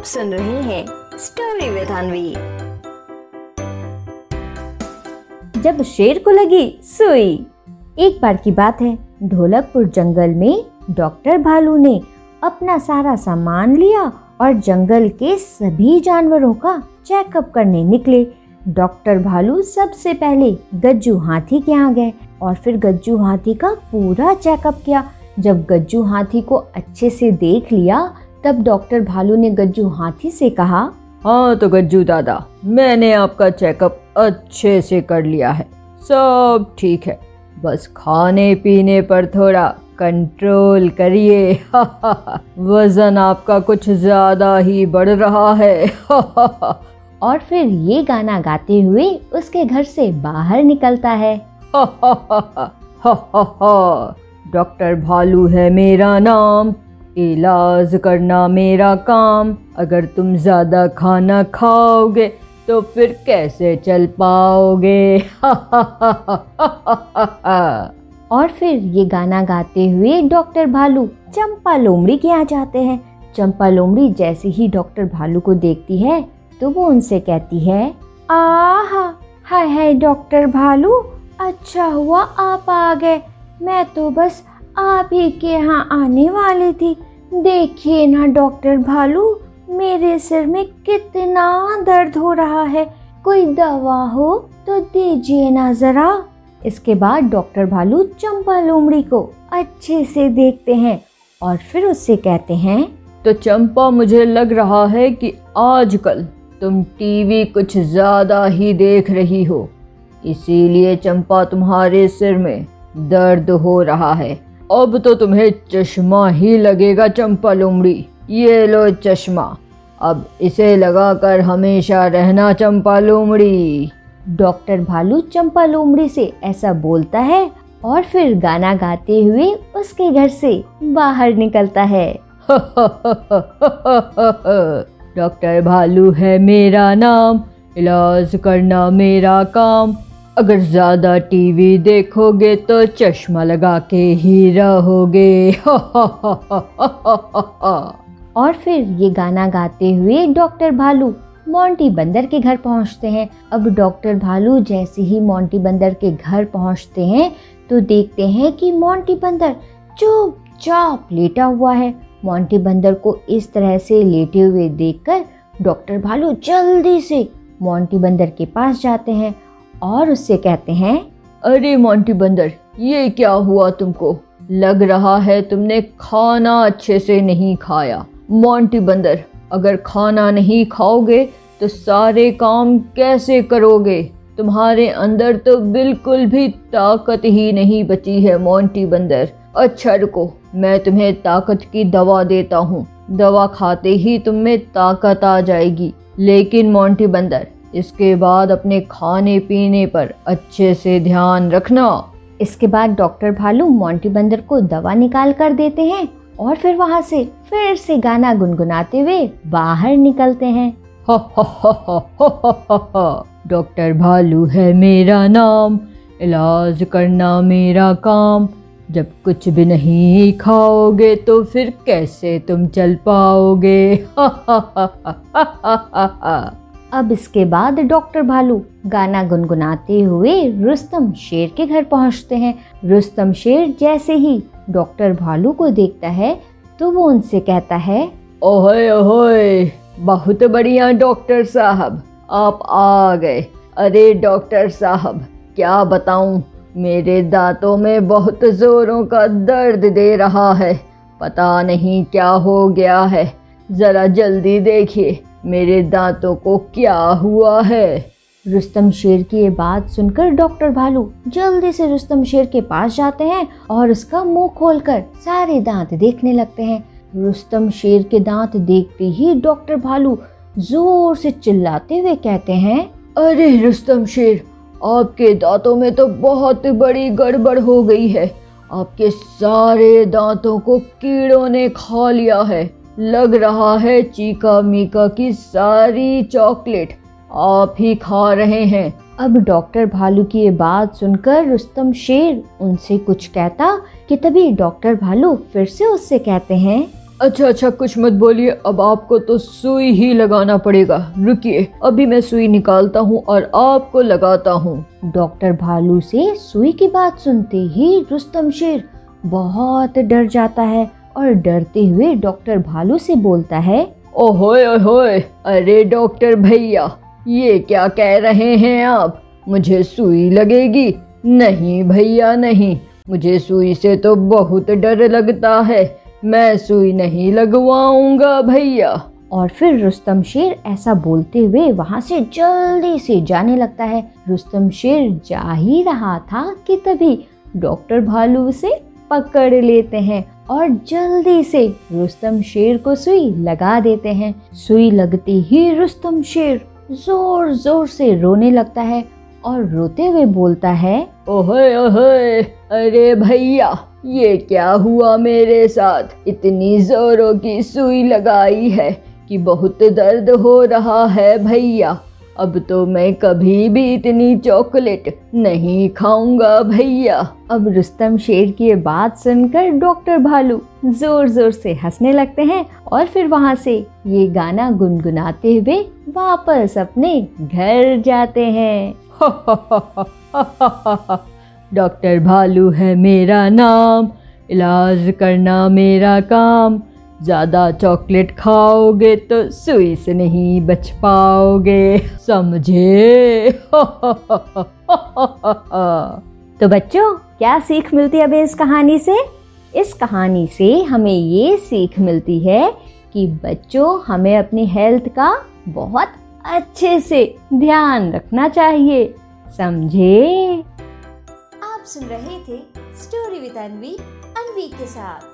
आप सुन रहे हैं स्टोरी विद अनवी जब शेर को लगी सुई। एक बार की बात है, ढोलकपुर जंगल में डॉक्टर भालू ने अपना सारा सामान लिया और जंगल के सभी जानवरों का चेकअप करने निकले। डॉक्टर भालू सबसे पहले गज्जू हाथी के यहाँ गए और फिर गज्जू हाथी का पूरा चेकअप किया। जब गज्जू हाथी को अच्छे से देख लिया तब डॉक्टर भालू ने गज्जू हाथी से कहा हाँ तो गज्जू दादा मैंने आपका चेकअप अच्छे से कर लिया है। सब ठीक है। बस खाने पीने पर थोड़ा कंट्रोल करिए। वज़न आपका कुछ ज़्यादा ही बढ़ रहा है। और फिर ये गाना गाते हुए उसके घर से बाहर निकलता है। डॉक्टर भालू है मेरा नाम। इलाज करना मेरा काम। अगर तुम ज़्यादा खाना खाओगे तो फिर कैसे चल पाओगे? और फिर ये गाना गाते हुए डॉक्टर भालू चंपा लोमड़ी के यहाँ जाते हैं। चंपा लोमड़ी जैसे ही डॉक्टर भालू को देखती है तो वो उनसे कहती है, आहा, हाय हाय डॉक्टर भालू अच्छा हुआ आप आ गए। मैं तो बस आप ही के यहाँ आने वाली थी। देखिए ना, डॉक्टर भालू, मेरे सिर में कितना दर्द हो रहा है। कोई दवा हो तो दीजिए ना जरा। इसके बाद डॉक्टर भालू चंपा लोमड़ी को अच्छे से देखते हैं और फिर उससे कहते हैं तो चंपा, मुझे लग रहा है कि आजकल तुम टीवी कुछ ज़्यादा ही देख रही हो। इसीलिए चंपा तुम्हारे सिर में दर्द हो रहा है। अब तो तुम्हें चश्मा ही लगेगा चंपा लोमड़ी ये लो चश्मा। अब इसे लगाकर हमेशा रहना चंपा लोमड़ी डॉक्टर भालू चंपा लोमड़ी से ऐसा बोलता है और फिर गाना गाते हुए उसके घर से बाहर निकलता है। डॉक्टर भालू है मेरा नाम इलाज करना मेरा काम। अगर ज़्यादा टीवी देखोगे तो चश्मा लगा के ही रहोगे। और फिर ये गाना गाते हुए डॉक्टर भालू मोंटी बंदर के घर पहुँचते हैं। अब डॉक्टर भालू जैसे ही मोंटी बंदर के घर पहुँचते हैं तो देखते हैं कि मोंटी बंदर चुपचाप लेटा हुआ है। मोंटी बंदर को इस तरह से लेटे हुए देखकर डॉक्टर भालू जल्दी से मोंटी बंदर के पास जाते हैं और उससे कहते हैं, अरे मोंटी बंदर, ये क्या हुआ तुमको? लग रहा है तुमने खाना अच्छे से नहीं खाया। मोंटी बंदर, अगर खाना नहीं खाओगे तो सारे काम कैसे करोगे? तुम्हारे अंदर तो बिल्कुल भी ताकत ही नहीं बची है मोंटी बंदर। अच्छा रुको, मैं तुम्हें ताकत की दवा देता हूँ। दवा खाते ही तुम में ताकत आ जाएगी। लेकिन मोंटी बंदर इसके बाद अपने खाने पीने पर अच्छे से ध्यान रखना इसके बाद डॉक्टर भालू मोंटी बंदर को दवा निकाल कर देते हैं और फिर वहाँ से फिर से गाना गुनगुनाते हुए बाहर निकलते हैं डॉक्टर भालू है मेरा नाम इलाज करना मेरा काम जब कुछ भी नहीं खाओगे तो फिर कैसे तुम चल पाओगे अब इसके बाद डॉक्टर भालू गाना गुनगुनाते हुए रुस्तम शेर के घर पहुँचते हैं। रुस्तम शेर जैसे ही डॉक्टर भालू को देखता है तो वो उनसे कहता है ओहे ओहे बहुत बढ़िया डॉक्टर साहब, आप आ गए। अरे डॉक्टर साहब, क्या बताऊँ? मेरे दांतों में बहुत जोरों का दर्द दे रहा है। पता नहीं क्या हो गया है। ज़रा जल्दी देखिए। मेरे दांतों को क्या हुआ है? रुस्तम शेर की ये बात सुनकर डॉक्टर भालू जल्दी से रुस्तम शेर के पास जाते हैं और उसका मुँह खोलकर सारे दांत देखने लगते हैं। रुस्तम शेर के दांत देखते ही डॉक्टर भालू ज़ोर से चिल्लाते हुए कहते हैं, अरे रुस्तम शेर, आपके दांतों में तो बहुत बड़ी गड़बड़ हो गई है। आपके सारे दांतों को कीड़ों ने खा लिया है। लग रहा है चीका मीका की सारी चॉकलेट आप ही खा रहे हैं। अब डॉक्टर भालू की ये बात सुनकर रुस्तम शेर उनसे कुछ कहता कि तभी डॉक्टर भालू फिर से उससे कहते हैं अच्छा अच्छा कुछ मत बोलिए अब आपको तो सुई ही लगाना पड़ेगा। रुकिए अभी मैं सुई निकालता हूँ और आपको लगाता हूँ। डॉक्टर भालू से सुई की बात सुनते ही रुस्तम शेर बहुत डर जाता है और डरते हुए डॉक्टर भालू से बोलता है ओहोए ओहोए अरे डॉक्टर भैया ये क्या कह रहे हैं आप? मुझे सुई लगेगी। नहीं भैया नहीं। मुझे सुई से तो बहुत डर लगता है। मैं सुई नहीं लगवाऊँगा भैया। और फिर रुस्तम शेर ऐसा बोलते हुए वहाँ से जल्दी से जाने लगता है। रुस्तम शेर जा ही रहा था कि तभी डॉक्टर भालू उसे पकड़ लेते हैं और जल्दी से रुस्तम शेर को सुई लगा देते हैं। सुई लगते ही रुस्तम शेर ज़ोर ज़ोर से रोने लगता है और रोते हुए बोलता है, ओहे ओहे, अरे भैया, ये क्या हुआ मेरे साथ? इतनी जोरों की सुई लगाई है कि बहुत दर्द हो रहा है भैया। अब तो मैं कभी भी इतनी चॉकलेट नहीं खाऊँगा भैया। अब रुस्तम शेर की ये बात सुनकर डॉक्टर भालू ज़ोर ज़ोर से हंसने लगते हैं और फिर वहाँ से ये गाना गुनगुनाते हुए वापस अपने घर जाते हैं। डॉक्टर भालू है मेरा नाम, इलाज करना मेरा काम ज़्यादा चॉकलेट खाओगे तो सुई से नहीं बच पाओगे। समझे? तो बच्चों क्या सीख मिलती है अभी इस कहानी से? इस कहानी से हमें ये सीख मिलती है कि बच्चों हमें अपनी हेल्थ का बहुत अच्छे से ध्यान रखना चाहिए। समझे? आप सुन रहे थे स्टोरी विद अनवी अनवी के साथ।